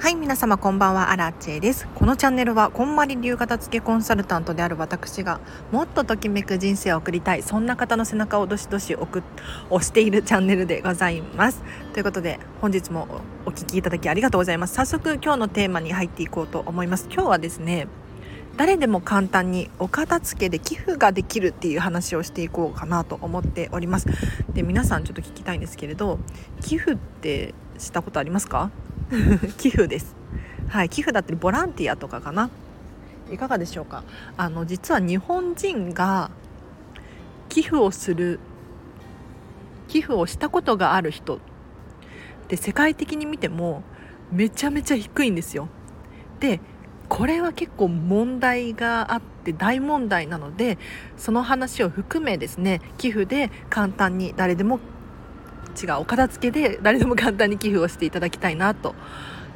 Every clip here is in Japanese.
はい皆様こんばんはアラチェです。このチャンネルはこんまり流片付けコンサルタントである私がもっとときめく人生を送りたいそんな方の背中をどしどし押しているチャンネルでございます。ということで本日もお聴きいただきありがとうございます。早速今日のテーマに入っていこうと思います。今日はですね誰でも簡単にお片付けで寄付ができるっていう話をしていこうかなと思っております。で皆さんちょっと聞きたいんですけれど寄付ってしたことありますか？寄付です。はい寄付だったりボランティアとかかな。いかがでしょうか？あの実は日本人が寄付をする寄付をしたことがある人。って世界的に見てもめちゃめちゃ低いんですよ。でこれは結構問題があって大問題なのでその話を含めですね寄付で簡単に誰でも違うお片付けで誰でも簡単に寄付をしていただきたいなと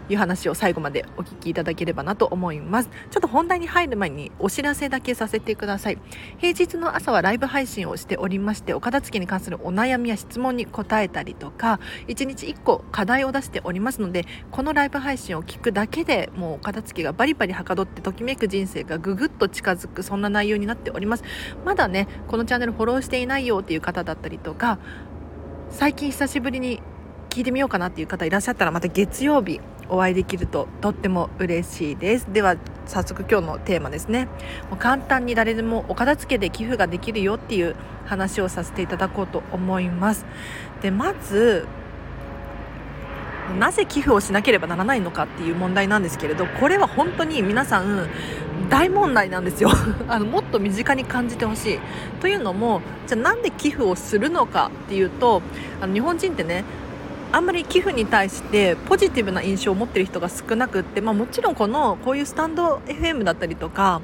いう話を最後までお聞きいただければなと思います。ちょっと本題に入る前にお知らせだけさせてください。平日の朝はライブ配信をしておりましてお片付けに関するお悩みや質問に答えたりとか1日1個課題を出しておりますのでこのライブ配信を聞くだけでもうお片付けがバリバリはかどってときめく人生がぐぐっと近づくそんな内容になっております。まだねこのチャンネルフォローしていないよっていう方だったりとか最近久しぶりに聞いてみようかなっていう方いらっしゃったらまた月曜日お会いできるととっても嬉しいです。では早速今日のテーマですね。もう簡単に誰でもお片付けで寄付ができるよっていう話をさせていただこうと思います。でまずなぜ寄付をしなければならないのかっていう問題なんですけれどこれは本当に皆さん大問題なんですよ。あのもっと身近に感じてほしい。というのもじゃあなんで寄付をするのかっていうとあの日本人ってねあんまり寄付に対してポジティブな印象を持ってる人が少なくって、まあ、もちろんこのこういうスタンド FM だったりとか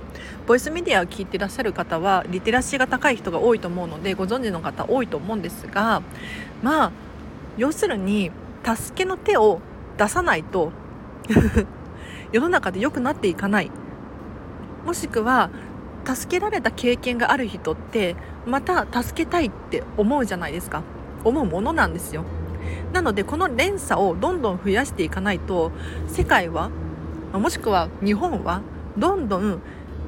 ボイスメディアを聞いてらっしゃる方はリテラシーが高い人が多いと思うのでご存知の方多いと思うんですがまあ要するに助けの手を出さないと 世の中で良くなっていかない。もしくは助けられた経験がある人ってまた助けたいって思うじゃないですか。思うものなんですよ。なのでこの連鎖をどんどん増やしていかないと世界はもしくは日本はどんどん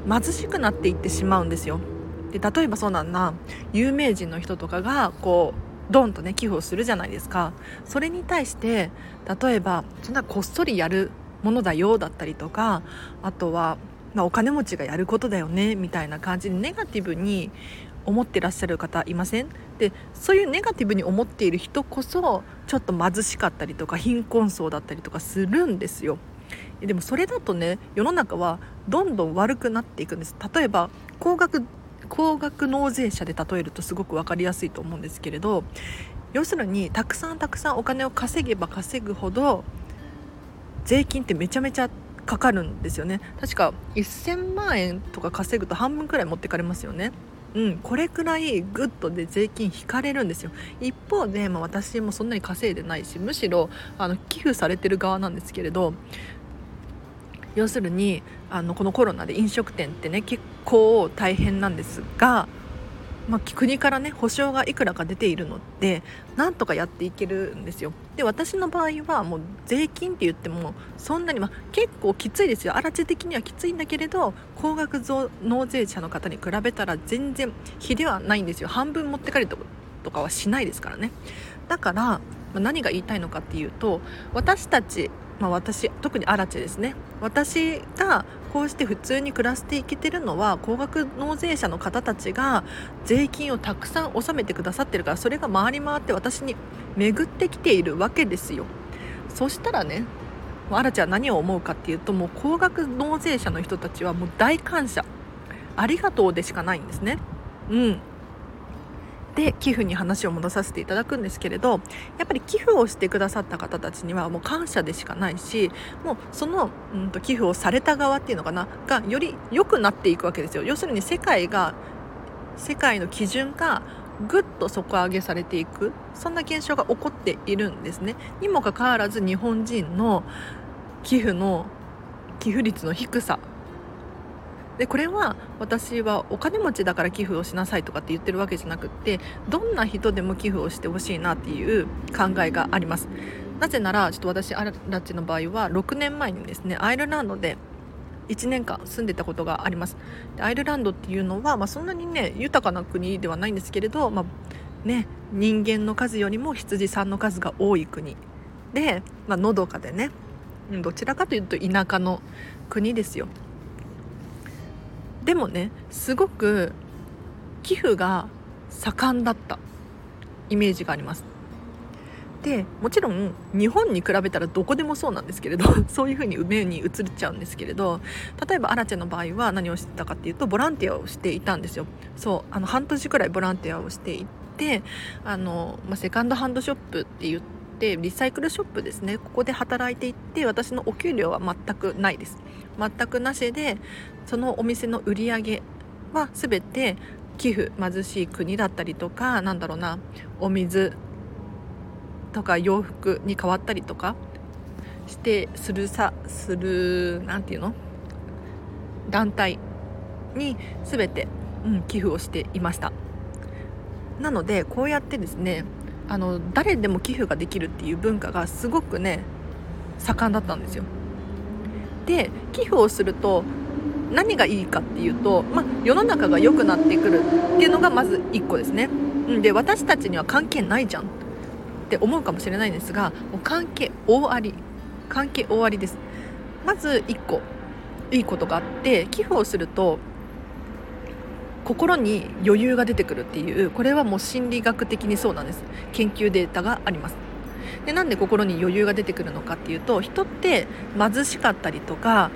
貧しくなっていってしまうんですよ。で例えばそうなんな。有名人の人とかがこうドンとね寄付をするじゃないですか。それに対して例えばそんなこっそりやるものだよだったりとかあとはまあ、お金持ちがやることだよねみたいな感じでネガティブに思ってらっしゃる方いません？でそういうネガティブに思っている人こそちょっと貧しかったりとか貧困層だったりとかするんですよ。でもそれだとね世の中はどんどん悪くなっていくんです。例えば高額高額納税者で例えるとすごく分かりやすいと思うんですけれど要するにたくさんたくさんお金を稼げば稼ぐほど税金ってめちゃめちゃかかるんですよね。確か1000万円とか稼ぐと半分くらい持ってかれますよね。うん、これくらいグッと税金引かれるんですよ。一方で、まあ、私もそんなに稼いでないしむしろあの寄付されてる側なんですけれど要するにあのこのコロナで飲食店ってね結構大変なんですがまあ、国からね保証がいくらか出ているのでなんとかやっていけるんですよ。で私の場合はもう税金って言ってもそんなに、まあ、結構きついですよ。荒地的にはきついんだけれど高額納税者の方に比べたら全然比ではないんですよ。半分持ってかれるとかはしないですからね。だから、まあ、何が言いたいのかっていうと私たちまあ、私特にアラチですね。私がこうして普通に暮らしていけてるのは高額納税者の方たちが税金をたくさん納めてくださってるからそれが回り回って私に巡ってきているわけですよ。そしたらねアラチは何を思うかっていうともう高額納税者の人たちはもう大感謝。ありがとうでしかないんですね。うん。で寄付に話を戻させていただくんですけれどやっぱり寄付をしてくださった方たちにはもう感謝でしかないしもうその、うんと、寄付をされた側っていうのかながより良くなっていくわけですよ。要するに世界が世界の基準がぐっと底上げされていくそんな現象が起こっているんですね。にもかかわらず日本人の寄付の寄付率の低さでこれは私はお金持ちだから寄付をしなさいとかって言ってるわけじゃなくってどんな人でも寄付をしてほしいなっていう考えがあります。なぜならちょっと私アラチの場合は6年前にですねアイルランドで1年間住んでたことがあります。アイルランドっていうのは、まあ、そんなにね豊かな国ではないんですけれど、まあ、ね、人間の数よりも羊さんの数が多い国。で、まあのどかでねどちらかというと田舎の国ですよ。でもねすごく寄付が盛んだったイメージがあります。でもちろん日本に比べたらどこでもそうなんですけれど そういうふうに目に映っちゃうんですけれど例えばアラチェの場合は何をしてたかっていうとボランティアをしていたんですよ。そうあの半年くらいボランティアをしていてあの、まあ、セカンドハンドショップって言ってリサイクルショップですね。ここで働いていって私のお給料は全くないです。全くなしでそのお店の売り上げは全て寄付貧しい国だったりとかなんだろうなお水とか洋服に変わったりとかしてするさする何て言うの？団体に全て、うん、寄付をしていました。なのでこうやってですねあの誰でも寄付ができるっていう文化がすごくね盛んだったんですよ。で寄付をすると何がいいかっていうと、まあ、世の中が良くなってくるっていうのがまず1個ですね。で私たちには関係ないじゃんって思うかもしれないんですがもう関係大あり関係大ありです。まず1個いいことがあって寄付をすると心に余裕が出てくるっていうこれはもう心理学的にそうなんです。研究データがあります。でなんで心に余裕が出てくるのかっていうと人って貧しかったりとか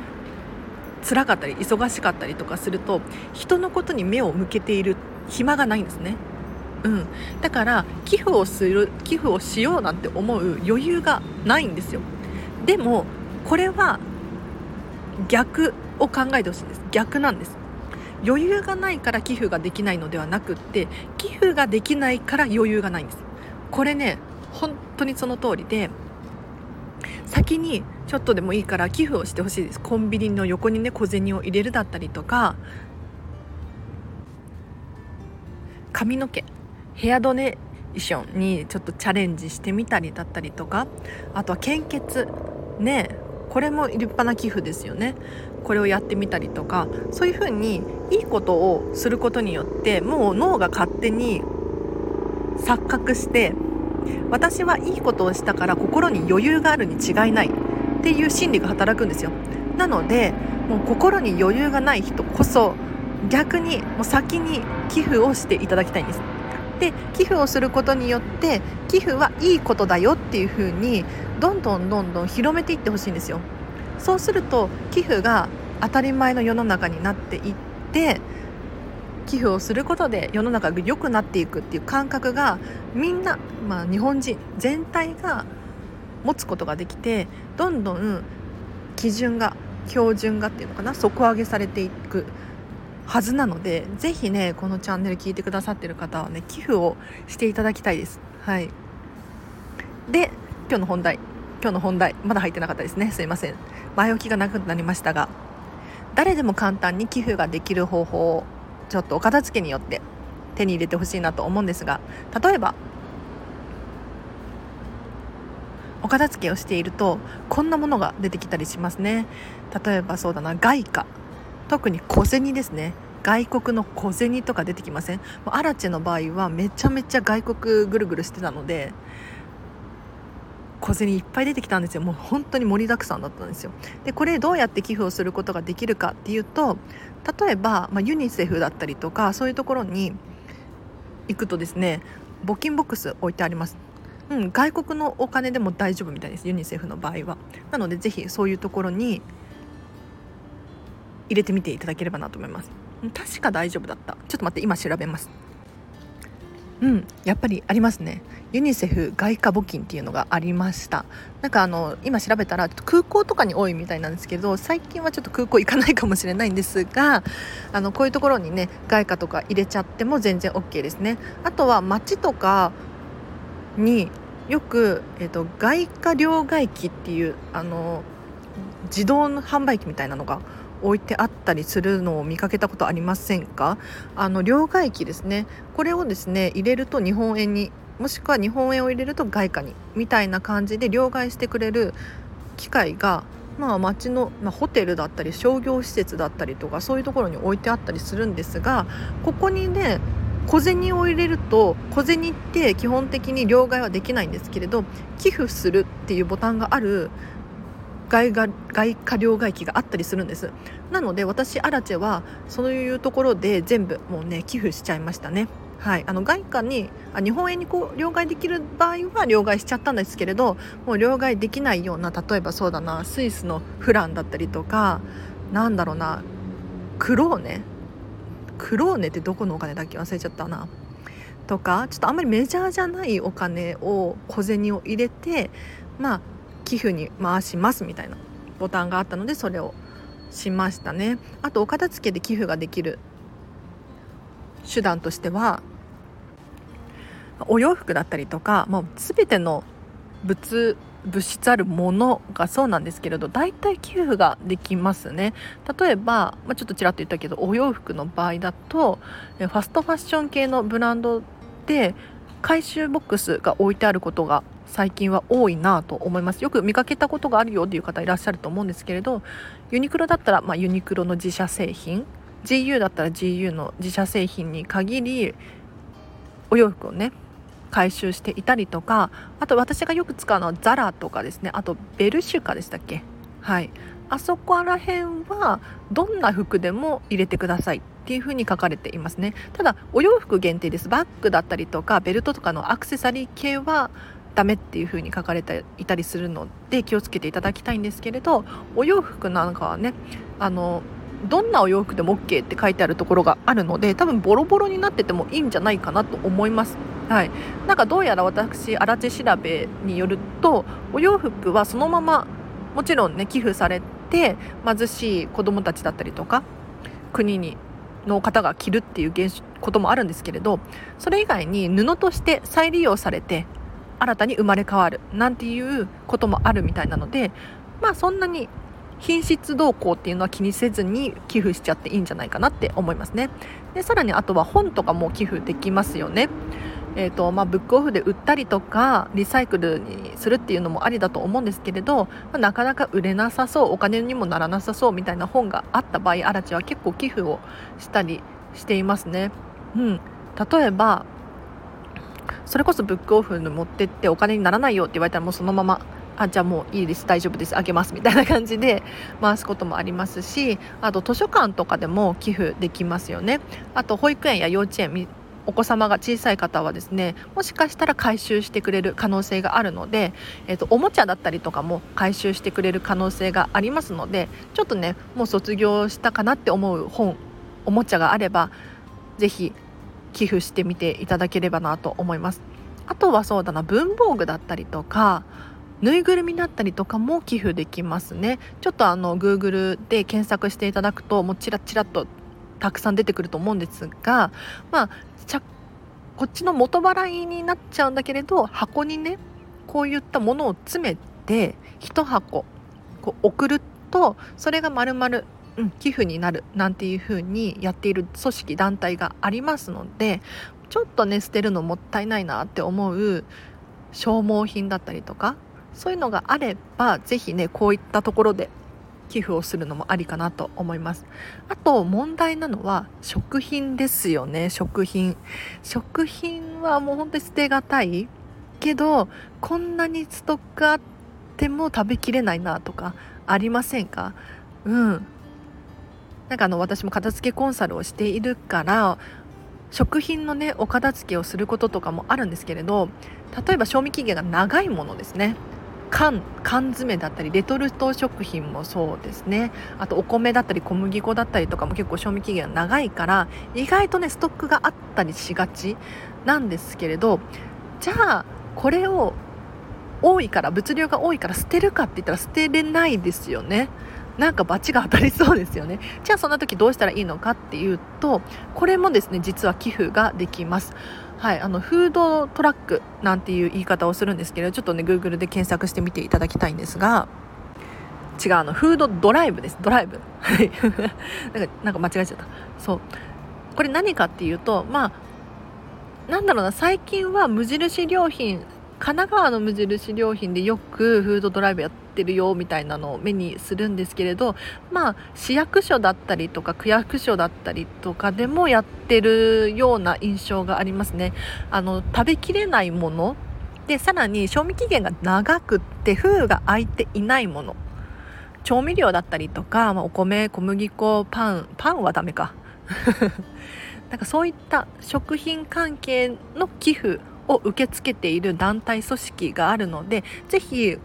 辛かったり忙しかったりとかすると人のことに目を向けている暇がないんですね。うん、だから寄付をする寄付をしようなんて思う余裕がないんですよ。でもこれは逆を考えてほしいんです。逆なんです。余裕がないから寄付ができないのではなくって寄付ができないから余裕がないんです。これね本当にその通りで先にちょっとでもいいから寄付をしてほしいです。コンビニの横にね小銭を入れるだったりとか髪の毛ヘアドネーションにちょっとチャレンジしてみたりだったりとかあとは献血。ねこれも立派な寄付ですよね。これをやってみたりとかそういうふうにいいことをすることによってもう脳が勝手に錯覚して私はいいことをしたから心に余裕があるに違いない。っていう心理が働くんですよ。なのでもう心に余裕がない人こそ逆にもう先に寄付をしていただきたいんです。で寄付をすることによって寄付はいいことだよっていう風にどんどんどんどん広めていってほしいんですよ。そうすると寄付が当たり前の世の中になっていって寄付をすることで世の中が良くなっていくっていう感覚がみんな、まあ、日本人全体が持つことができてどんどん基準が標準がっていうのかな底上げされていくはずなのでぜひねこのチャンネル聞いてくださってる方はね寄付をしていただきたいです。はい。で今日の本題。今日の本題まだ入ってなかったですね。すいません。前置きがなくなりましたが誰でも簡単に寄付ができる方法をちょっとお片付けによって手に入れてほしいなと思うんですが例えばお片付けをしているとこんなものが出てきたりしますね。例えばそうだな外貨。特に小銭ですね。外国の小銭とか出てきません？アラチェの場合はめちゃめちゃ外国ぐるぐるしてたので小銭いっぱい出てきたんですよ。もう本当に盛りだくさんだったんですよ。でこれどうやって寄付をすることができるかっていうと例えば、まあ、ユニセフだったりとかそういうところに行くとですね募金ボックス置いてあります。うん、外国のお金でも大丈夫みたいですユニセフの場合は。なのでぜひそういうところに入れてみていただければなと思います。確か大丈夫だった。ちょっと待って今調べます。うんやっぱりありますね。ユニセフ外貨募金っていうのがありました。なんかあの今調べたら空港とかに多いみたいなんですけど最近はちょっと空港行かないかもしれないんですがあのこういうところにね外貨とか入れちゃっても全然 OK ですね。あとは街とかによく、えーと、外貨両替機っていうあの自動販売機みたいなのが置いてあったりするのを見かけたことありませんか？あの両替機ですね。これをですね入れると日本円にもしくは日本円を入れると外貨にみたいな感じで両替してくれる機械がまあ、町の、まあ、ホテルだったり商業施設だったりとかそういうところに置いてあったりするんですがここにね小銭を入れると小銭って基本的に両替はできないんですけれど寄付するっていうボタンがある外が外貨両替機があったりするんです。なので私アラチェはそういうところで全部もうね寄付しちゃいましたね。はい、あの外貨にあ日本円にこう両替できる場合は両替しちゃったんですけれどもう両替できないような例えばそうだなスイスのフランだったりとかなんだろうなクローネ？クローネってどこのお金だっけ？忘れちゃったな。とかちょっとあんまりメジャーじゃないお金を小銭を入れてまあ寄付に回しますみたいなボタンがあったのでそれをしましたね。あとお片付けで寄付ができる手段としてはお洋服だったりとかもう全ての物物質あるものがそうなんですけれど大体寄付ができますね。例えば、まあ、ちょっとちらっと言ったけどお洋服の場合だとファストファッション系のブランドで回収ボックスが置いてあることが最近は多いなと思います。よく見かけたことがあるよっていう方いらっしゃると思うんですけれどユニクロだったら、まあ、ユニクロの自社製品 GU だったら GU の自社製品に限りお洋服をね回収していたりとかあと私がよく使うのはザラとかですね。あとベルシュカでしたっけ？はい。あそこら辺はどんな服でも入れてくださいっていう風に書かれていますね。ただお洋服限定です。バッグだったりとかベルトとかのアクセサリー系はダメっていう風に書かれていたりするので気をつけていただきたいんですけれどお洋服なんかはねあのどんなお洋服でも OK って書いてあるところがあるので多分ボロボロになっててもいいんじゃないかなと思います。はい、なんかどうやら私荒地調べによるとお洋服はそのままもちろんね寄付されて貧しい子どもたちだったりとか国にの方が着るっていう現こともあるんですけれどそれ以外に布として再利用されて新たに生まれ変わるなんていうこともあるみたいなのでまあそんなに品質動向っていうのは気にせずに寄付しちゃっていいんじゃないかなって思いますね。でさらにあとは本とかも寄付できますよね。えーとまあ、ブックオフで売ったりとかリサイクルにするっていうのもありだと思うんですけれど、まあ、なかなか売れなさそうお金にもならなさそうみたいな本があった場合アラチは結構寄付をしたりしていますね。うん、例えばそれこそブックオフに持ってってお金にならないよって言われたらもうそのままあじゃあもういいです大丈夫ですあげますみたいな感じで 回すこともありますしあと図書館とかでも寄付できますよね。あと保育園や幼稚園お子様が小さい方はですねもしかしたら回収してくれる可能性があるので、えーと、おもちゃだったりとかも回収してくれる可能性がありますのでちょっとねもう卒業したかなって思う本おもちゃがあれば是非寄付してみていただければなと思います。あとはそうだな文房具だったりとかぬいぐるみだったりとかも寄付できますね。ちょっとあの Google で検索していただくともうチラチラとたくさん出てくると思うんですがまあこっちの元払いになっちゃうんだけれど箱にねこういったものを詰めて1箱こう送るとそれがまるまる寄付になるなんていう風にやっている組織団体がありますのでちょっとね捨てるのもったいないなって思う消耗品だったりとかそういうのがあれば是非ねこういったところで寄付をするのもありかなと思います。あと問題なのは食品ですよね食品。食品はもう本当に捨てがたい。けどこんなにストックあっても食べきれないなとかありませんか？うん。なんかあの私も片付けコンサルをしているから食品のねお片付けをすることとかもあるんですけれど例えば賞味期限が長いものですね。缶缶詰だったりレトルト食品もそうですね。あとお米だったり小麦粉だったりとかも結構賞味期限が長いから意外とねストックがあったりしがちなんですけれどじゃあこれを多いから物量が多いから捨てるかって言ったら捨てれないですよね。なんか罰が当たりそうですよね。じゃあそんな時どうしたらいいのかっていうとこれもですね実は寄付ができます。はい、あのフードトラックなんていう言い方をするんですけどちょっとね Google で検索してみていただきたいんですが違うあのフードドライブです。ドライブ。はい。なんかなんか間違えちゃった。そう。これ何かっていうとまあなんだろうな最近は無印良品神奈川の無印良品でよくフードドライブやっててるよみたいなのを目にするんですけれどまあ市役所だったりとか区役所だったりとかでもやってるような印象がありますね。あの食べきれないもの。でさらに賞味期限が長くって封が開いていないもの。調味料だったりとか、まあ、お米小麦粉パンパンはダメか。なんかそういった食品関係の寄付を受け付けている団体組織があるのでぜひ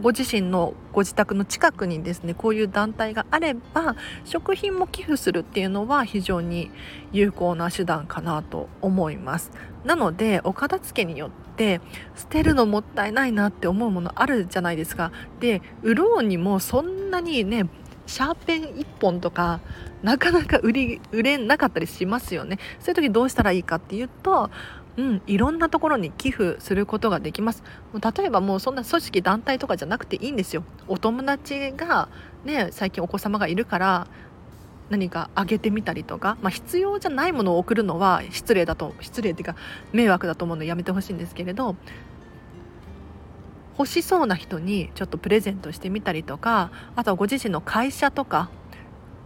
ご自身のご自宅の近くにですねこういう団体があれば食品も寄付するっていうのは非常に有効な手段かなと思います。なのでお片付けによって捨てるのもったいないなって思うものあるじゃないですか。で売ろうにもそんなにねシャーペン1本とかなかなか売り売れなかったりしますよね。そういう時どうしたらいいかっていうとうん、いろんなところに寄付することができます。例えばもうそんな組織団体とかじゃなくていいんですよ。お友達がね最近お子様がいるから何かあげてみたりとか、まあ、必要じゃないものを送るのは失礼だと失礼っていうか迷惑だと思うのでやめてほしいんですけれど欲しそうな人にちょっとプレゼントしてみたりとかあとはご自身の会社とか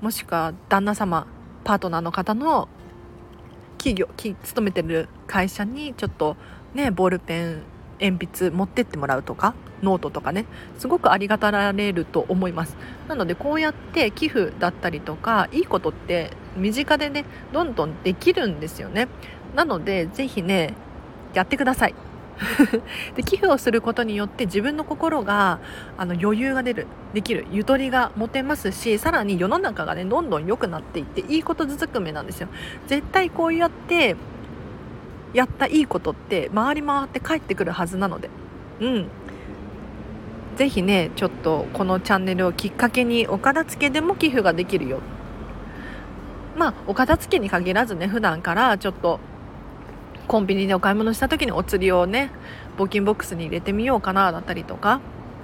もしくは旦那様パートナーの方の企業勤めてる会社にちょっとねボールペン鉛筆持ってってもらうとかノートとかねすごくありがたられると思います。なのでこうやって寄付だったりとかいいことって身近でねどんどんできるんですよね。なので是非ねやってください。で寄付をすることによって自分の心があの余裕が出る。できる。ゆとりが持てますしさらに世の中がねどんどん良くなっていっていいことずくめなんですよ。絶対こうやってやったいいことって回り回って帰ってくるはずなので。うん。ぜひねちょっとこのチャンネルをきっかけにお片付けでも寄付ができるよ。まあお片付けに限らずね普段からちょっとコンビニでお買い物した時にお釣りをね募金ボックスに入れてみようかなだったりとか。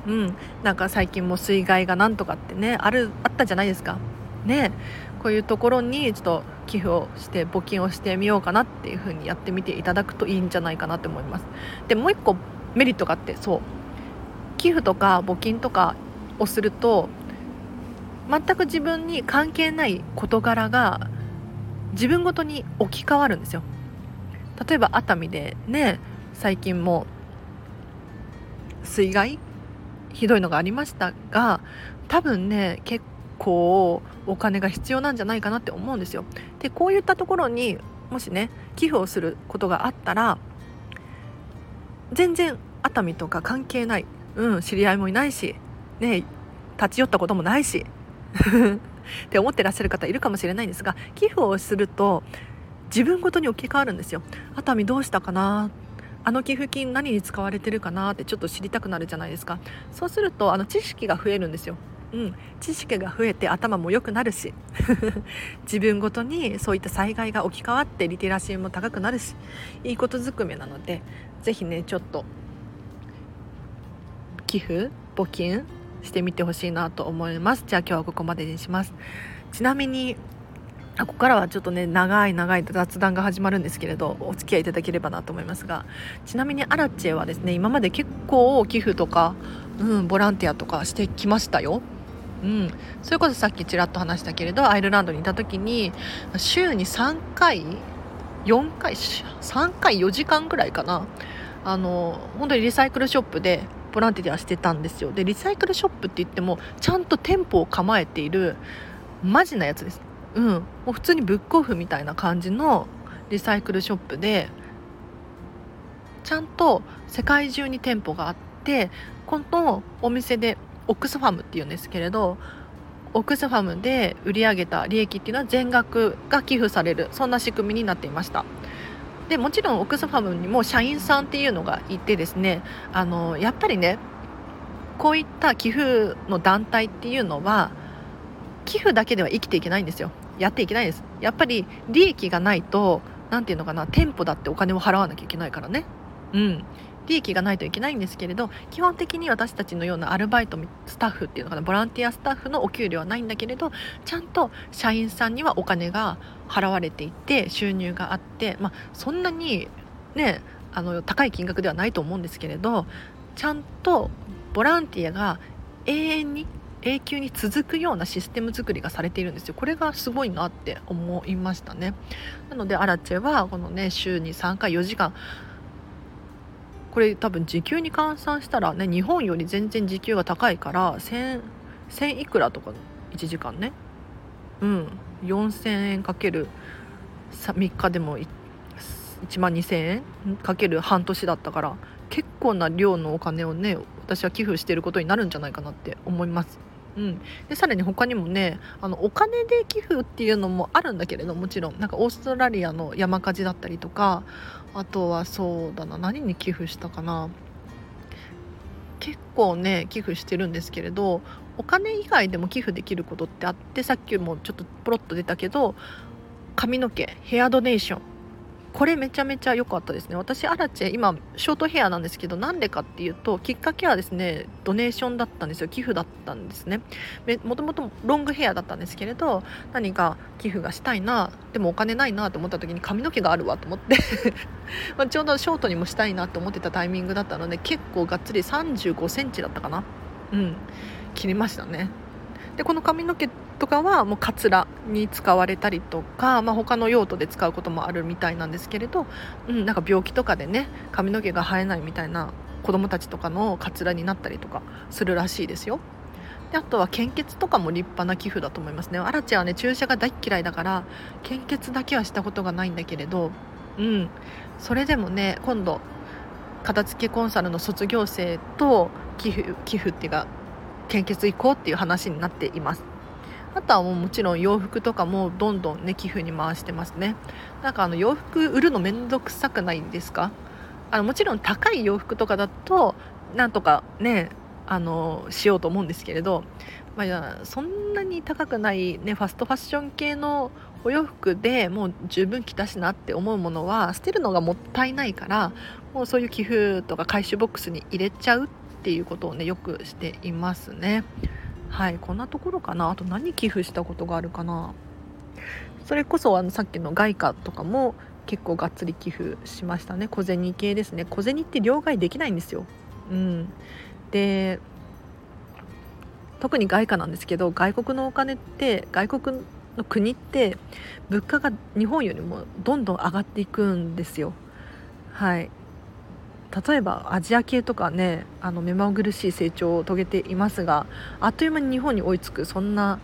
うん。なんか最近も水害がなんとかってねあるあったじゃないですか。ね。こういうところにちょっと寄付をして募金をしてみようかなっていう風にやってみていただくといいんじゃないかなって思います。でもう一個メリットがあってそう。寄付とか募金とかをすると全く自分に関係ない事柄が自分ごとに置き換わるんですよ。例えば熱海でね最近も水害？ひどいのがありましたが多分ね結構お金が必要なんじゃないかなって思うんですよ。でこういったところにもしね寄付をすることがあったら全然熱海とか関係ない、うん、知り合いもいないし、ね、立ち寄ったこともないし って思ってらっしゃる方いるかもしれないんですが寄付をすると自分ごとに置き換わるんですよ。熱海どうしたかな？あの寄付金何に使われてるかな？ってちょっと知りたくなるじゃないですか。そうするとあの知識が増えるんですよ。うん、知識が増えて頭も良くなるし。自分ごとにそういった災害が置き換わってリテラシーも高くなるし。いいことずくめなので是非ねちょっと寄付募金してみてほしいなと思います。じゃあ今日はここまでにします。ちなみにここからはちょっとね長い長い雑談が始まるんですけれどお付き合いいただければなと思いますが。ちなみにアラチェはですね今まで結構寄付とか、うん、ボランティアとかしてきましたよ。うん、それこそさっきちらっと話したけれどアイルランドにいた時に週に3回4回3回4時間ぐらいかな。あの本当にリサイクルショップでボランティアしてたんですよ。でリサイクルショップって言ってもちゃんと店舗を構えているマジなやつです。うん、もう普通にブックオフみたいな感じのリサイクルショップでちゃんと世界中に店舗があってこのお店でオックスファムっていうんですけれどオックスファムで売り上げた利益っていうのは全額が寄付されるそんな仕組みになっていました。でもちろんオックスファムにも社員さんっていうのがいてですねあのやっぱりねこういった寄付の団体っていうのは寄付だけでは生きていけないんですよ。やっていけないです。やっぱり利益がないと何て言うのかな店舗だってお金を払わなきゃいけないからね。うん。利益がないといけないんですけれど基本的に私たちのようなアルバイトスタッフっていうのかなボランティアスタッフのお給料はないんだけれどちゃんと社員さんにはお金が払われていて収入があって、まあ、そんなにねあの高い金額ではないと思うんですけれどちゃんとボランティアが永遠に永久に続くようなシステム作りがされているんですよ。これがすごいなって思いましたね。なのでアラチェはこのね週に3回4時間これ多分時給に換算したらね日本より全然時給が高いから1000 1000いくらとか1時間ね。うん。4000円かける3日でも1万2000円かける半年だったから結構な量のお金をね私は寄付していることになるんじゃないかなって思います。うん、でさらに他にもねあのお金で寄付っていうのもあるんだけれどもちろん。なんかオーストラリアの山火事だったりとかあとはそうだな何に寄付したかな。結構ね寄付してるんですけれどお金以外でも寄付できることってあってさっきもちょっとポロッと出たけど髪の毛ヘアドネーション。これめちゃめちゃ良かったですね。私アラチェ今ショートヘアなんですけどなんでかっていうときっかけはですねドネーションだったんですよ。寄付だったんですね。もともとロングヘアだったんですけれど何か寄付がしたいなでもお金ないなと思った時に髪の毛があるわと思って。まちょうどショートにもしたいなと思ってたタイミングだったので結構がっつり3 5センチだったかな。うん。切りましたね。でこの髪の毛とかはもうカツラに使われたりとか、まあ、他の用途で使うこともあるみたいなんですけれど、うん、なんか病気とかでね髪の毛が生えないみたいな子供たちとかのカツラになったりとかするらしいですよ。であとは献血とかも立派な寄付だと思いますね。アラチはね注射が大嫌いだから献血だけはしたことがないんだけれど、うん、それでもね今度片付けコンサルの卒業生と寄付寄付っていうか献血行こうっていう話になっています。あとはもうもちろん洋服とかもどんどんね寄付に回してますねなんかあの洋服売るのめんどくさくないですか？あのもちろん高い洋服とかだとなんとかねあのしようと思うんですけれど、まあ、そんなに高くない、ね、ファストファッション系のお洋服でもう十分着たしなって思うものは捨てるのがもったいないからもうそういう寄付とか回収ボックスに入れちゃうっていうことをねよくしていますね。はいこんなところかな。あと何寄付したことがあるかな。それこそあのさっきの外貨とかも結構がっつり寄付しましたね。小銭系ですね。小銭って両替できないんですよ。うん。で特に外貨なんですけど外国のお金って外国の国って物価が日本よりもどんどん上がっていくんですよ。はい。例えばアジア系とかねあの目まぐるしい成長を遂げていますがあっという間に日本に追いつくそんな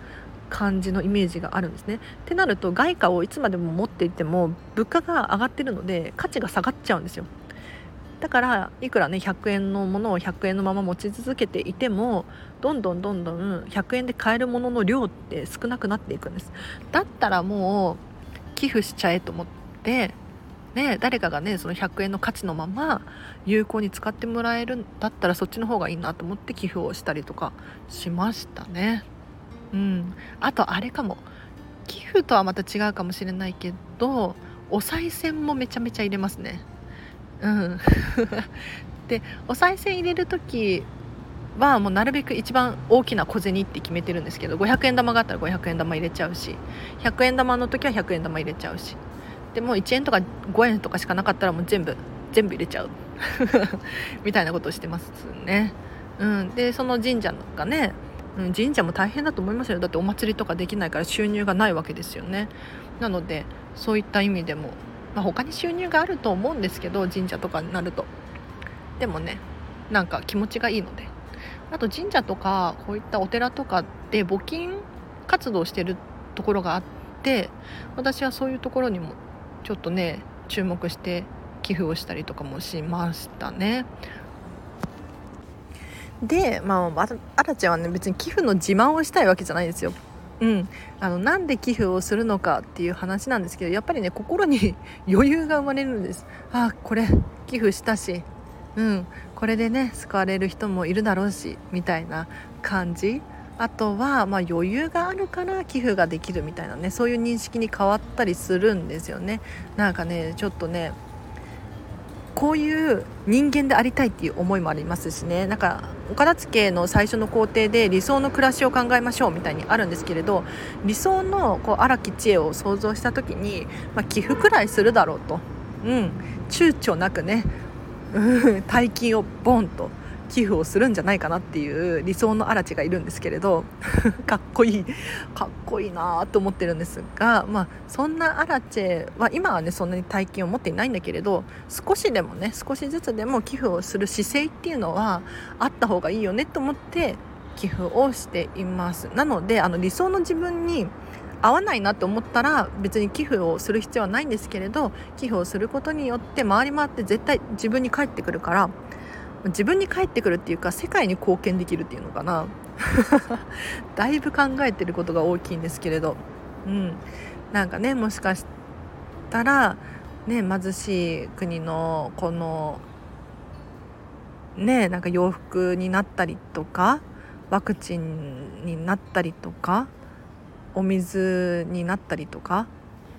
感じのイメージがあるんですね。ってなると外貨をいつまでも持っていても物価が上がってるので価値が下がっちゃうんですよ。だからいくらね100円のものを100円のまま持ち続けていてもどんどんどんどん100円で買えるものの量って少なくなっていくんですだったらもう寄付しちゃえと思ってね、誰かがねその100円の価値のまま有効に使ってもらえるんだったらそっちの方がいいなと思って寄付をしたりとかしましたね。うん、あとあれかも寄付とはまた違うかもしれないけどお賽銭もめちゃめちゃ入れますね。うん、でお賽銭入れる時はもうなるべく一番大きな小銭って決めてるんですけど500円玉があったら500円玉入れちゃうし100円玉の時は100円玉入れちゃうしでも1円とか5円とかしかなかったらもう全部全部入れちゃう。みたいなことをしてますね、うん、でその神社がね、うん、神社も大変だと思いますよだってお祭りとかできないから収入がないわけですよね。なのでそういった意味でも、まあ、他に収入があると思うんですけど神社とかになると。でもねなんか気持ちがいいので。あと神社とかこういったお寺とかで募金活動してるところがあって私はそういうところにもちょっとね注目して寄付をしたりとかもしましたね。でまああらちゃんはね別に寄付の自慢をしたいわけじゃないですよ。うん、あのなんで寄付をするのかっていう話なんですけどやっぱりね心に 余裕が生まれるんです。あこれ寄付したし、うん、これでね救われる人もいるだろうしみたいな感じ。あとは、ま、余裕があるから寄付ができるみたいなねそういう認識に変わったりするんですよね。なんかねちょっとねこういう人間でありたいっていう思いもありますしね。なんかお片付けの最初の工程で理想の暮らしを考えましょうみたいにあるんですけれど理想のこう荒木知恵を想像した時に、まあ、寄付くらいするだろうと、うん、躊躇なくね、大金をボンと。寄付をするんじゃないかなっていう理想のアラチがいるんですけれど かっこいいかっこいいなと思ってるんですが、まあ、そんなアラチェは今はねそんなに大金を持っていないんだけれど少しでもね少しずつでも寄付をする姿勢っていうのはあった方がいいよねと思って寄付をしています。なのであの理想の自分に合わないなと思ったら別に寄付をする必要はないんですけれど寄付をすることによって回り回って絶対自分に返ってくるから自分に返ってくるっていうか世界に貢献できるっていうのかな。だいぶ考えてることが大きいんですけれど。うん。なんかねもしかしたらね貧しい国のこのねなんか洋服になったりとかワクチンになったりとかお水になったりとか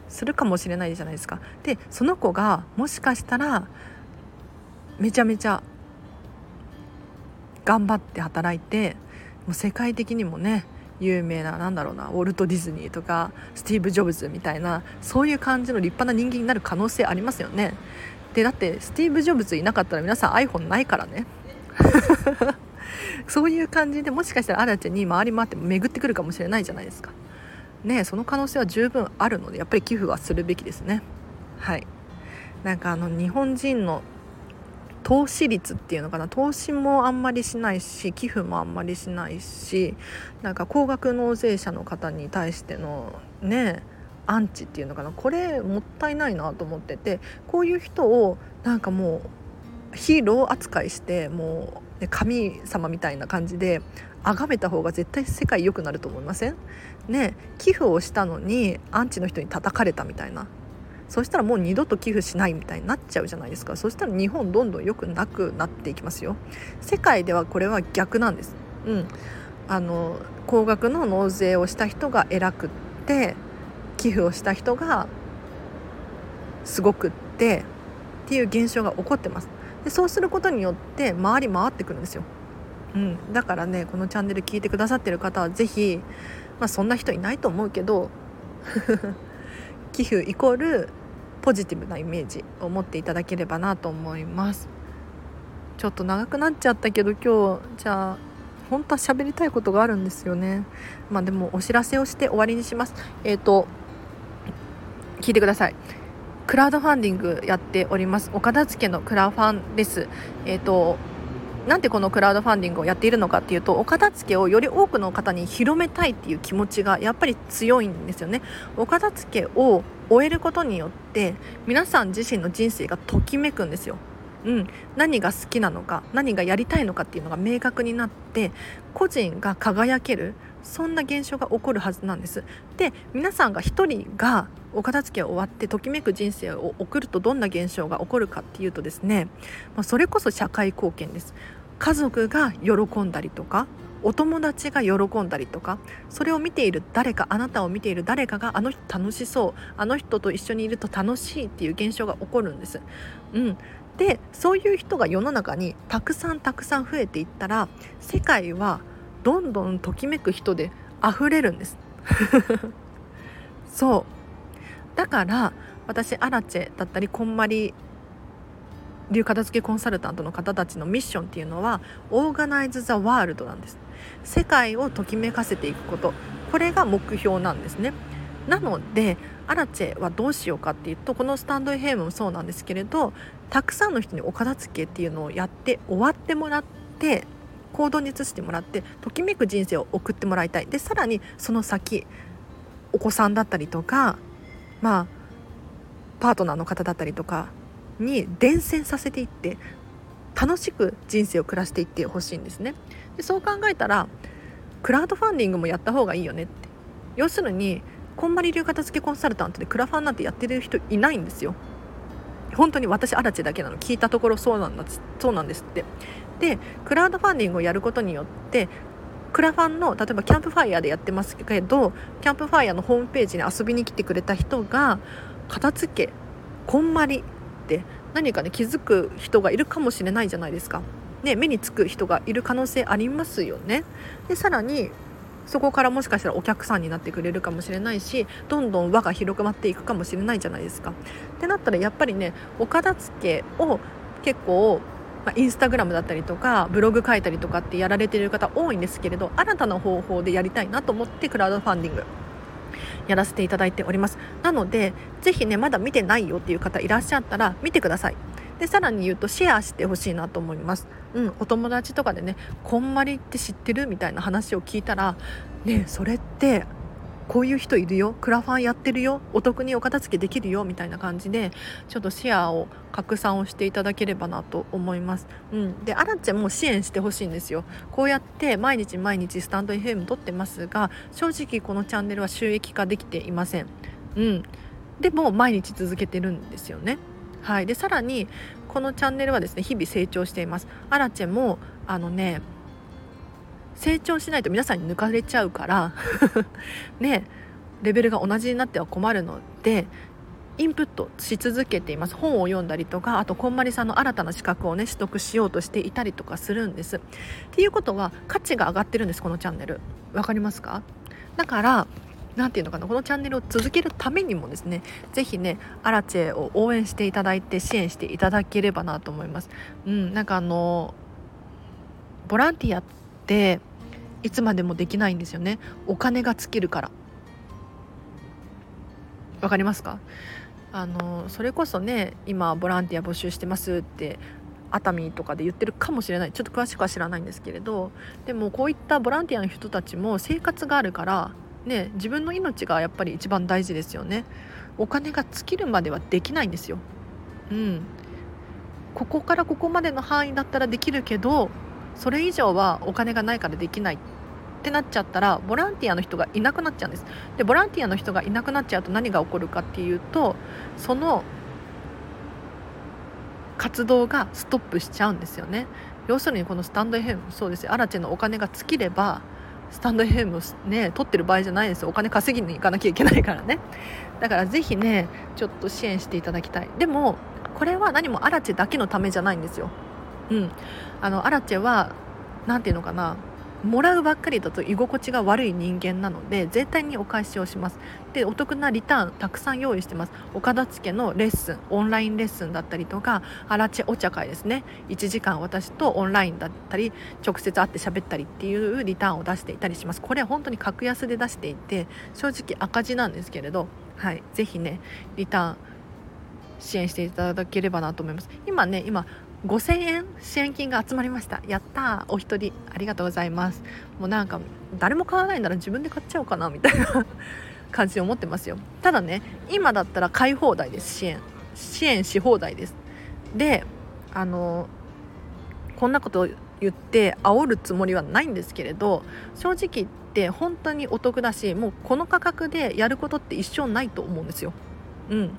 するかもしれないじゃないですか。でその子がもしかしたらめちゃめちゃ頑張って働いてもう世界的にもね有名な何だろうなウォルト・ディズニーとかスティーブ・ジョブズみたいなそういう感じの立派な人間になる可能性ありますよね。でだってスティーブ・ジョブズいなかったら皆さん iPhone ないからね。そういう感じでもしかしたらアラちゃんに回り回って巡ってくるかもしれないじゃないですか。ねその可能性は十分あるのでやっぱり寄付はするべきですね。はい。なんかあの日本人の投資率っていうのかな？投資もあんまりしないし寄付もあんまりしないしなんか高額納税者の方に対してのねアンチっていうのかな？これもったいないなと思っててこういう人をなんかもうヒーロー扱いしてもう、ね、神様みたいな感じで崇めた方が絶対世界良くなると思いません？ね寄付をしたのにアンチの人に叩かれたみたいな。そしたらもう二度と寄付しないみたいになっちゃうじゃないですか。そしたら日本どんどん良くなくなっていきますよ。世界ではこれは逆なんです。うん。あの高額の納税をした人が偉くって寄付をした人がすごくってっていう現象が起こってます。でそうすることによって回り回ってくるんですよ、うん、だからねこのチャンネル聞いてくださってる方は是非まあそんな人いないと思うけど寄付イコールポジティブなイメージを持っていただければなと思います。ちょっと長くなっちゃったけど今日じゃあ本当は喋りたいことがあるんですよね。まあでもお知らせをして終わりにします。えっ、ー、と聞いてください。クラウドファンディングやっております。岡田付のクラファンです。えっ、ー、となんでこのクラウドファンディングをやっているのかっていうとお片付けをより多くの方に広めたいっていう気持ちがやっぱり強いんですよね。お片付けを終えることによって皆さん自身の人生がときめくんですよ。うん、何が好きなのか何がやりたいのかっていうのが明確になって個人が輝けるそんな現象が起こるはずなんです。で皆さんが一人がお片付け終わってときめく人生を送るとどんな現象が起こるかっていうとですね、まあ、それこそ社会貢献です家族が喜んだりとかお友達が喜んだりとかそれを見ている誰かあなたを見ている誰かがあの人楽しそうあの人と一緒にいると楽しいっていう現象が起こるんです。うん、でそういう人が世の中にたくさんたくさん増えていったら世界はどんどんときめく人で溢れるんです。そうだから私アラチェだったりこんまり流片付けコンサルタントの方たちのミッションっていうのはオーガナイズ・ザ・ワールドなんです。世界をときめかせていくこと。これが目標なんですね。なのでアラチェはどうしようかっていうとこのスタンド FM もそうなんですけれどたくさんの人にお片付けっていうのをやって終わってもらって行動に移してもらってときめく人生を送ってもらいたい。でさらにその先お子さんだったりとかまあパートナーの方だったりとかに伝染させていって楽しく人生を暮らしていってほしいんですね。でそう考えたらクラウドファンディングもやった方がいいよねって。要するにこんまり流片付けコンサルタントでクラファンなんてやってる人いないんですよ。本当に私アラチだけなの。聞いたところそうなんだそうなんですって。でクラウドファンディングをやることによってクラファンの例えばキャンプファイヤーでやってますけどキャンプファイヤーのホームページに遊びに来てくれた人が片付けこんまりって何かね気づく人がいるかもしれないじゃないですか。ね、目につく人がいる可能性ありますよね。でさらにそこからもしかしたらお客さんになってくれるかもしれないしどんどん輪が広くまっていくかもしれないじゃないですか。ってなったらやっぱりねお片付けを結構まあ、インスタグラムだったりとかブログ書いたりとかってやられてる方多いんですけれど新たな方法でやりたいなと思ってクラウドファンディングやらせていただいております。なのでぜひねまだ見てないよっていう方いらっしゃったら見てください。でさらに言うとシェアしてほしいなと思います、うん、お友達とかでねこんまりって知ってるみたいな話を聞いたらねそれってこういう人いるよ。クラファンやってるよ。お得にお片付けできるよ。みたいな感じでちょっとシェアを拡散をしていただければなと思います、うん、でアラチェも支援してほしいんですよ。こうやって毎日毎日スタンド FM 撮ってますが正直このチャンネルは収益化できていません。うん。でも毎日続けてるんですよね。はい、でさらにこのチャンネルはですね日々成長しています。アラチェもあのね成長しないと皆さんに抜かれちゃうから ねレベルが同じになっては困るのでインプットし続けています。本を読んだりとかあとこんまりさんの新たな資格をね取得しようとしていたりとかするんです。っていうことは価値が上がってるんですこのチャンネル。わかりますか？だから何て言うのかなこのチャンネルを続けるためにもですね是非ねアラチェを応援していただいて支援していただければなと思います。うん、なんかあのボランティアっていつまでもできないんですよね。お金が尽きるから。わかりますか？あのそれこそね今ボランティア募集してますって熱海とかで言ってるかもしれない。ちょっと詳しくは知らないんですけれどでもこういったボランティアの人たちも生活があるからね自分の命がやっぱり一番大事ですよね。お金が尽きるまではできないんですよ。うん。ここからここまでの範囲だったらできるけどそれ以上はお金がないからできないってなっちゃったらボランティアの人がいなくなっちゃうんです。でボランティアの人がいなくなっちゃうと何が起こるかっていうとその活動がストップしちゃうんですよね。要するにこのスタンド FM そうですよ。アラチェのお金が尽きればスタンド FM をね取ってる場合じゃないですよ。お金稼ぎに行かなきゃいけないからね。だからぜひねちょっと支援していただきたい。でもこれは何もアラチェだけのためじゃないんですよ。うん。あのアラチェは何て言うのかな。もらうばっかりだと居心地が悪い人間なので絶対にお返しをします。でお得なリターンたくさん用意してます。お片付のレッスンオンラインレッスンだったりとかアラチェお茶会ですね。1時間私とオンラインだったり直接会って喋ったりっていうリターンを出していたりします。これ本当に格安で出していて正直赤字なんですけれどはい。ぜひねリターン支援していただければなと思います。今ね今5000円支援金が集まりました。やったお一人ありがとうございます。もうなんか誰も買わないなら自分で買っちゃおうかなみたいな 感じで思ってますよ。ただね今だったら買い放題です。支援。支援し放題です。であのこんなこと言って煽るつもりはないんですけれど正直言って本当にお得だしもうこの価格でやることって一生ないと思うんですよ。うん。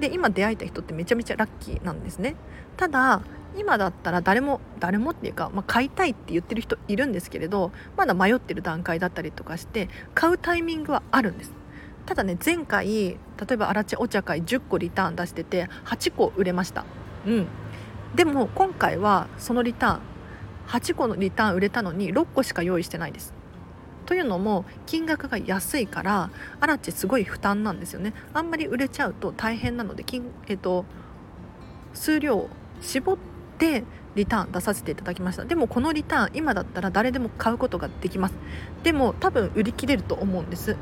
で今出会えた人ってめちゃめちゃラッキーなんですね。ただ今だったら誰も誰もっていうか、まあ、買いたいって言ってる人いるんですけれどまだ迷ってる段階だったりとかして買うタイミングはあるんです。ただね前回例えばアラチお茶会10個リターン出してて8個売れました。うん。でも今回はそのリターン8個のリターン売れたのに6個しか用意してないです。というのも金額が安いからアラチすごい負担なんですよね。あんまり売れちゃうと大変なので金、えっと、数量を絞ってリターン出させていただきました。でもこのリターン今だったら誰でも買うことができます。でも多分売り切れると思うんです。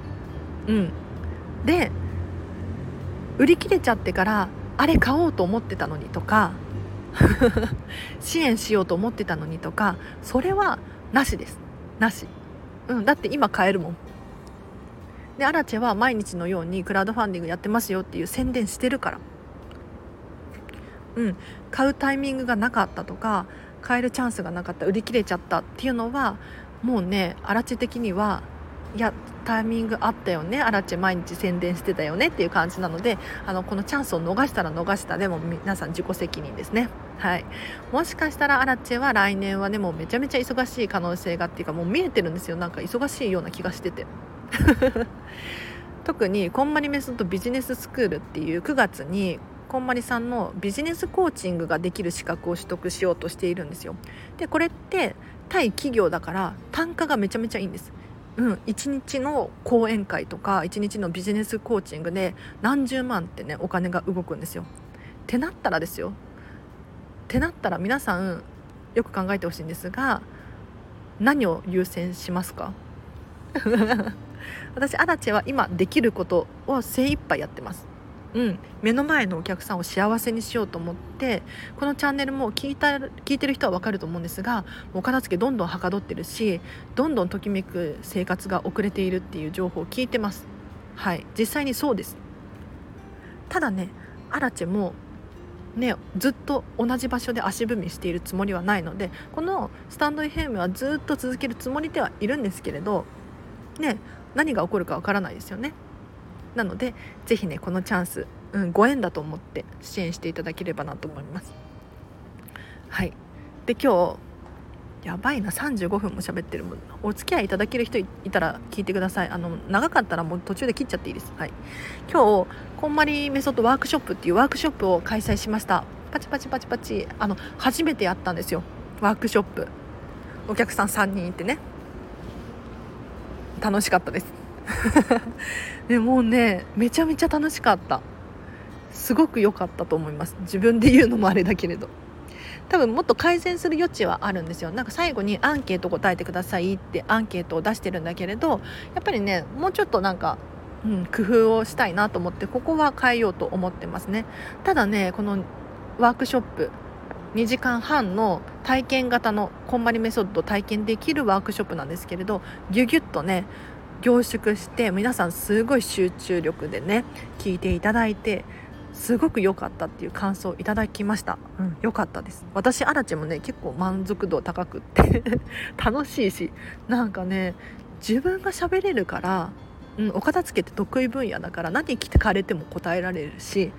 うん。で売り切れちゃってからあれ買おうと思ってたのにとか 支援しようと思ってたのにとかそれはなしです。なし。うん、だって今買えるもん。でアラチェは毎日のようにクラウドファンディングやってますよっていう宣伝してるから。うん買うタイミングがなかったとか買えるチャンスがなかった売り切れちゃったっていうのはもうねアラチェ的にはいやタイミングあったよね。アラチェ毎日宣伝してたよねっていう感じなのであのこのチャンスを逃したら逃した。でも皆さん自己責任ですね。はい、もしかしたらアラチェは来年はねもうめちゃめちゃ忙しい可能性がっていうかもう見えてるんですよ。なんか忙しいような気がしてて。特にこんまりメソッドビジネススクールっていう9月にこんまりさんのビジネスコーチングができる資格を取得しようとしているんですよ。でこれって対企業だから単価がめちゃめちゃいいんです。うん、1日の講演会とか1日のビジネスコーチングで何十万ってねお金が動くんですよ。ってなったらですよってなったら皆さんよく考えてほしいんですが何を優先しますか？私アラチェは今できることを精一杯やってます。うん、目の前のお客さんを幸せにしようと思ってこのチャンネルも聞いた聞いてる人は分かると思うんですがお片付けどんどんはかどってるしどんどんときめく生活が遅れているっていう情報を聞いてます。はい。実際にそうです。ただねアラチェもね、ずっと同じ場所で足踏みしているつもりはないのでこのスタンド FM はずっと続けるつもりではいるんですけれど、ね、何が起こるかわからないですよね。なので是非ねこのチャンス、うん、ご縁だと思って支援していただければなと思います。はい。で今日やばいな35分も喋ってるもん。お付き合いいただける人いたら聞いてください。あの長かったらもう途中で切っちゃっていいです。はい。今日こんまりメソッドワークショップっていうワークショップを開催しました。パチパチパチパチ。あの初めてやったんですよ。ワークショップ。お客さん3人いてね。楽しかったです。でもうねめちゃめちゃ楽しかった。すごく良かったと思います。自分で言うのもあれだけれど。多分もっと改善する余地はあるんですよ。なんか最後にアンケート答えてくださいってアンケートを出してるんだけれどやっぱりねもうちょっとなんかうん、工夫をしたいなと思ってここは変えようと思ってますね。ただねこのワークショップ2時間半の体験型のこんまりメソッドを体験できるワークショップなんですけれどギュギュッとね凝縮して皆さんすごい集中力でね聞いていただいてすごく良かったっていう感想をいただきました、うん、良かったです。私アラチもね結構満足度高くって 楽しいしなんかね自分が喋れるからうん、お片付けって得意分野だから何聞かれても答えられるし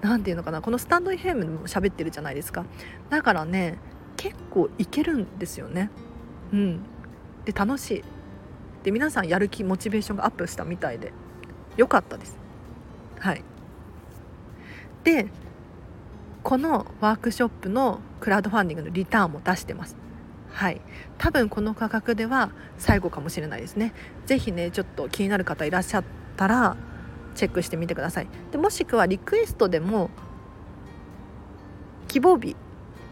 何ていうのかなこのスタンド FM でも喋ってるじゃないですか。だからね結構いけるんですよね。うん。で楽しい。で皆さんやる気モチベーションがアップしたみたいで。良かったです。はい。でこのワークショップのクラウドファンディングのリターンも出してます。はい。多分この価格では最後かもしれないですね。是非ねちょっと気になる方いらっしゃったらチェックしてみてください。でもしくはリクエストでも希望日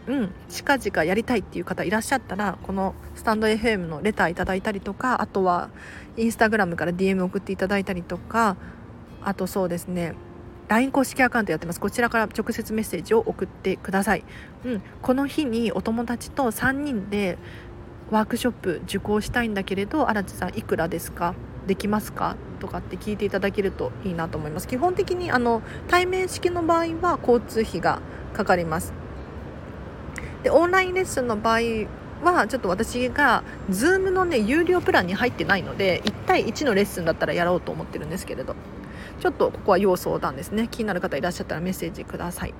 うん近々やりたいっていう方いらっしゃったらこのスタンド FM のレターいただいたりとかあとはインスタグラムから DM 送っていただいたりとかあとそうですね LINE 公式アカウントやってます。こちらから直接メッセージを送ってください、うん、この日にお友達と3人でワークショップ受講したいんだけれど荒地さんいくらですか？できますか？とかって聞いていただけるといいなと思います。基本的にあの対面式の場合は交通費がかかります。でオンラインレッスンの場合はちょっと私が Zoom のね有料プランに入ってないので1対1のレッスンだったらやろうと思ってるんですけれど。ちょっとここは要相談ですね。気になる方いらっしゃったらメッセージください。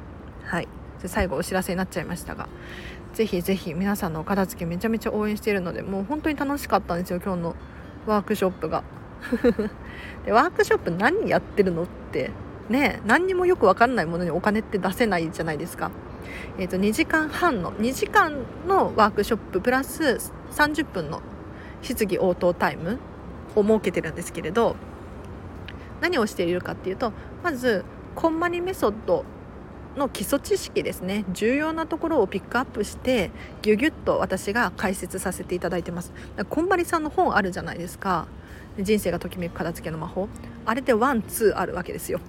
はい。最後お知らせになっちゃいましたが。ぜひぜひ皆さんのお片付けめちゃめちゃ応援しているのでもう本当に楽しかったんですよ今日のワークショップが。でワークショップ何やってるのって。ね何にもよく分かんないものにお金って出せないじゃないですか。えー、と2時間半の2時間のワークショッププラス30分の質疑応答タイムを設けてるんですけれど何をしているかっていうとまずこんまりメソッドの基礎知識ですね。重要なところをピックアップしてギュギュッと私が解説させていただいてます。こんまりさんの本あるじゃないですか。人生がときめく片付けの魔法。あれでワンツーあるわけですよ。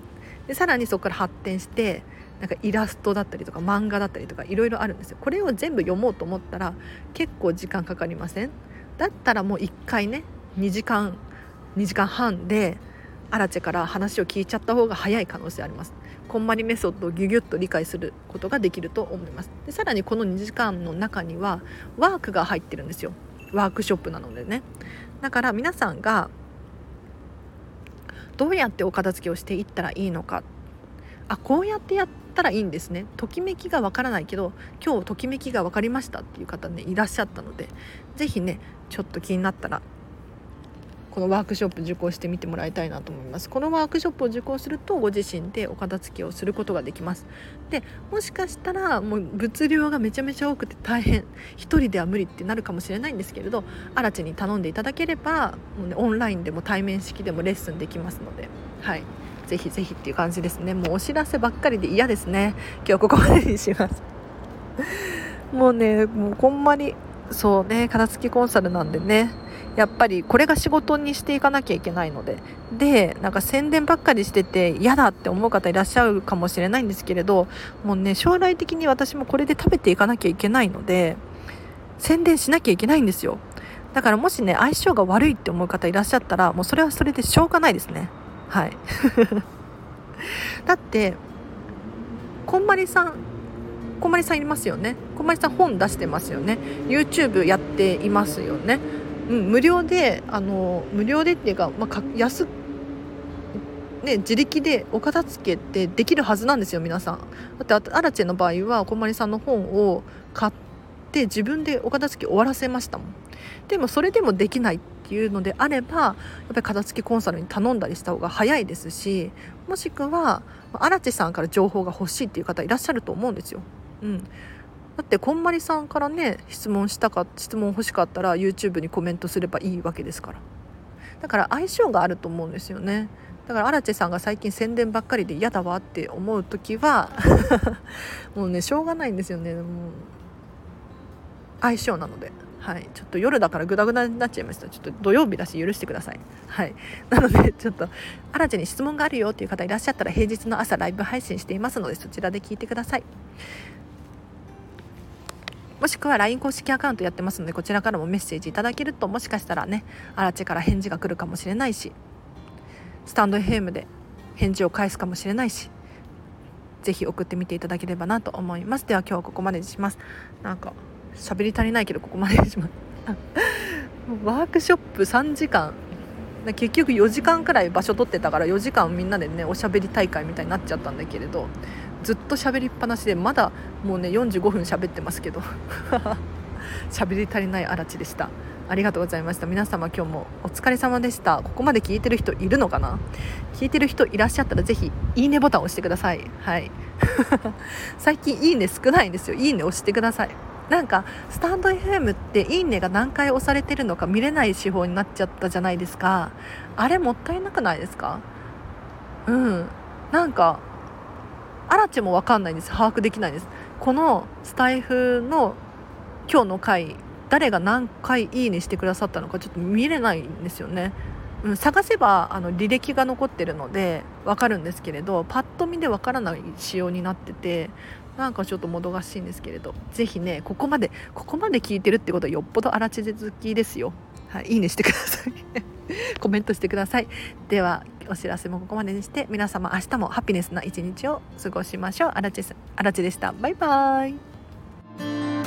でさらにそこから発展してなんかイラストだったりとか漫画だったりとかいろいろあるんですよ。これを全部読もうと思ったら結構時間かかりません？だったらもう1回ね2時間2時間半でアラチェから話を聞いちゃった方が早い可能性あります。こんまりメソッドをギュギュッと理解することができると思います。でさらにこの2時間の中にはワークが入ってるんですよ。ワークショップなのでね。だから皆さんがどうやってお片付けをしていったらいいのか。あこうやってやったらいいんですね。ときめきがわからないけど今日ときめきが分かりましたっていう方ねいらっしゃったので是非ねちょっと気になったらこのワークショップ受講してみてもらいたいなと思います。このワークショップを受講するとご自身でお片付けをすることができます。でもしかしたらもう物量がめちゃめちゃ多くて大変。1人では無理ってなるかもしれないんですけれど荒地に頼んでいただければもう、ね、オンラインでも対面式でもレッスンできますので。はい。ぜひぜひっていう感じですね。もうお知らせばっかりで嫌ですね。今日ここまでにします。もうねもうこんまりそうね片付きコンサルなんでね。やっぱりこれが仕事にしていかなきゃいけないので。でなんか宣伝ばっかりしてて嫌だって思う方いらっしゃるかもしれないんですけれどもうね将来的に私もこれで食べていかなきゃいけないので宣伝しなきゃいけないんですよ。だからもしね相性が悪いって思う方いらっしゃったらもうそれはそれでしょうがないですね。はい。だってこんまりさんこんまりさんいますよね。こんまりさん本出してますよね。YouTube やっていますよね。うん、無料であの無料でっていうか、まあ、安ね、自力でお片付けってできるはずなんですよ皆さん。だってアラチェの場合はこんまりさんの本を買って自分でお片付け終わらせましたもん。でもそれでもできないっていうのであればやっぱり片付けコンサルに頼んだりした方が早いですしもしくはアラチェさんから情報が欲しいっていう方いらっしゃると思うんですよ、うん、だってこんまりさんからね質問したか質問欲しかったら YouTube にコメントすればいいわけですから。だから相性があると思うんですよね。だから荒地さんが最近宣伝ばっかりで嫌だわって思う時は もうねしょうがないんですよね。もう相性なので。はい。ちょっと夜だからグダグダになっちゃいました。ちょっと土曜日だし許してください。はい。なので ちょっと荒地に質問があるよっていう方いらっしゃったら平日の朝ライブ配信していますのでそちらで聞いてください。もしくは LINE 公式アカウントやってますのでこちらからもメッセージいただけるともしかしたらねアラチェから返事が来るかもしれないしスタンド FM で返事を返すかもしれないしぜひ送ってみていただければなと思います。では今日はここまでにします。なんか喋り足りないけどここまでします ワークショップ3時間。結局4時間くらい場所取ってたから4時間みんなでねおしゃべり大会みたいになっちゃったんだけれどずっと喋りっぱなしでまだもうね45分喋ってますけど。喋り足りないあらちでした。ありがとうございました。皆様今日もお疲れ様でした。ここまで聞いてる人いるのかな？聞いてる人いらっしゃったらぜひいいねボタン押してください。はい。最近いいね少ないんですよ。いいね押してください。なんかスタンド FM っていいねが何回押されてるのか見れない手法になっちゃったじゃないですか。あれもったいなくないですか？うん。なんかアラチも分かんないんです。把握できないです。このスタイフの今日の回誰が何回いいねしてくださったのかちょっと見れないんですよね、うん、探せばあの履歴が残ってるので分かるんですけれどパッと見で分からない仕様になっててなんかちょっともどかしいんですけれど是非ねここまでここまで聞いてるってことはよっぽど荒地好きですよ。はい、いいねしてください。コメントしてください。ではお知らせもここまでにして皆様明日もハピネスな一日を過ごしましょう。あらちでした。バイバーイ。